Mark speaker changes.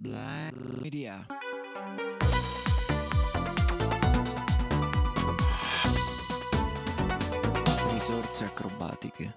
Speaker 1: Black Media. Risorse acrobatiche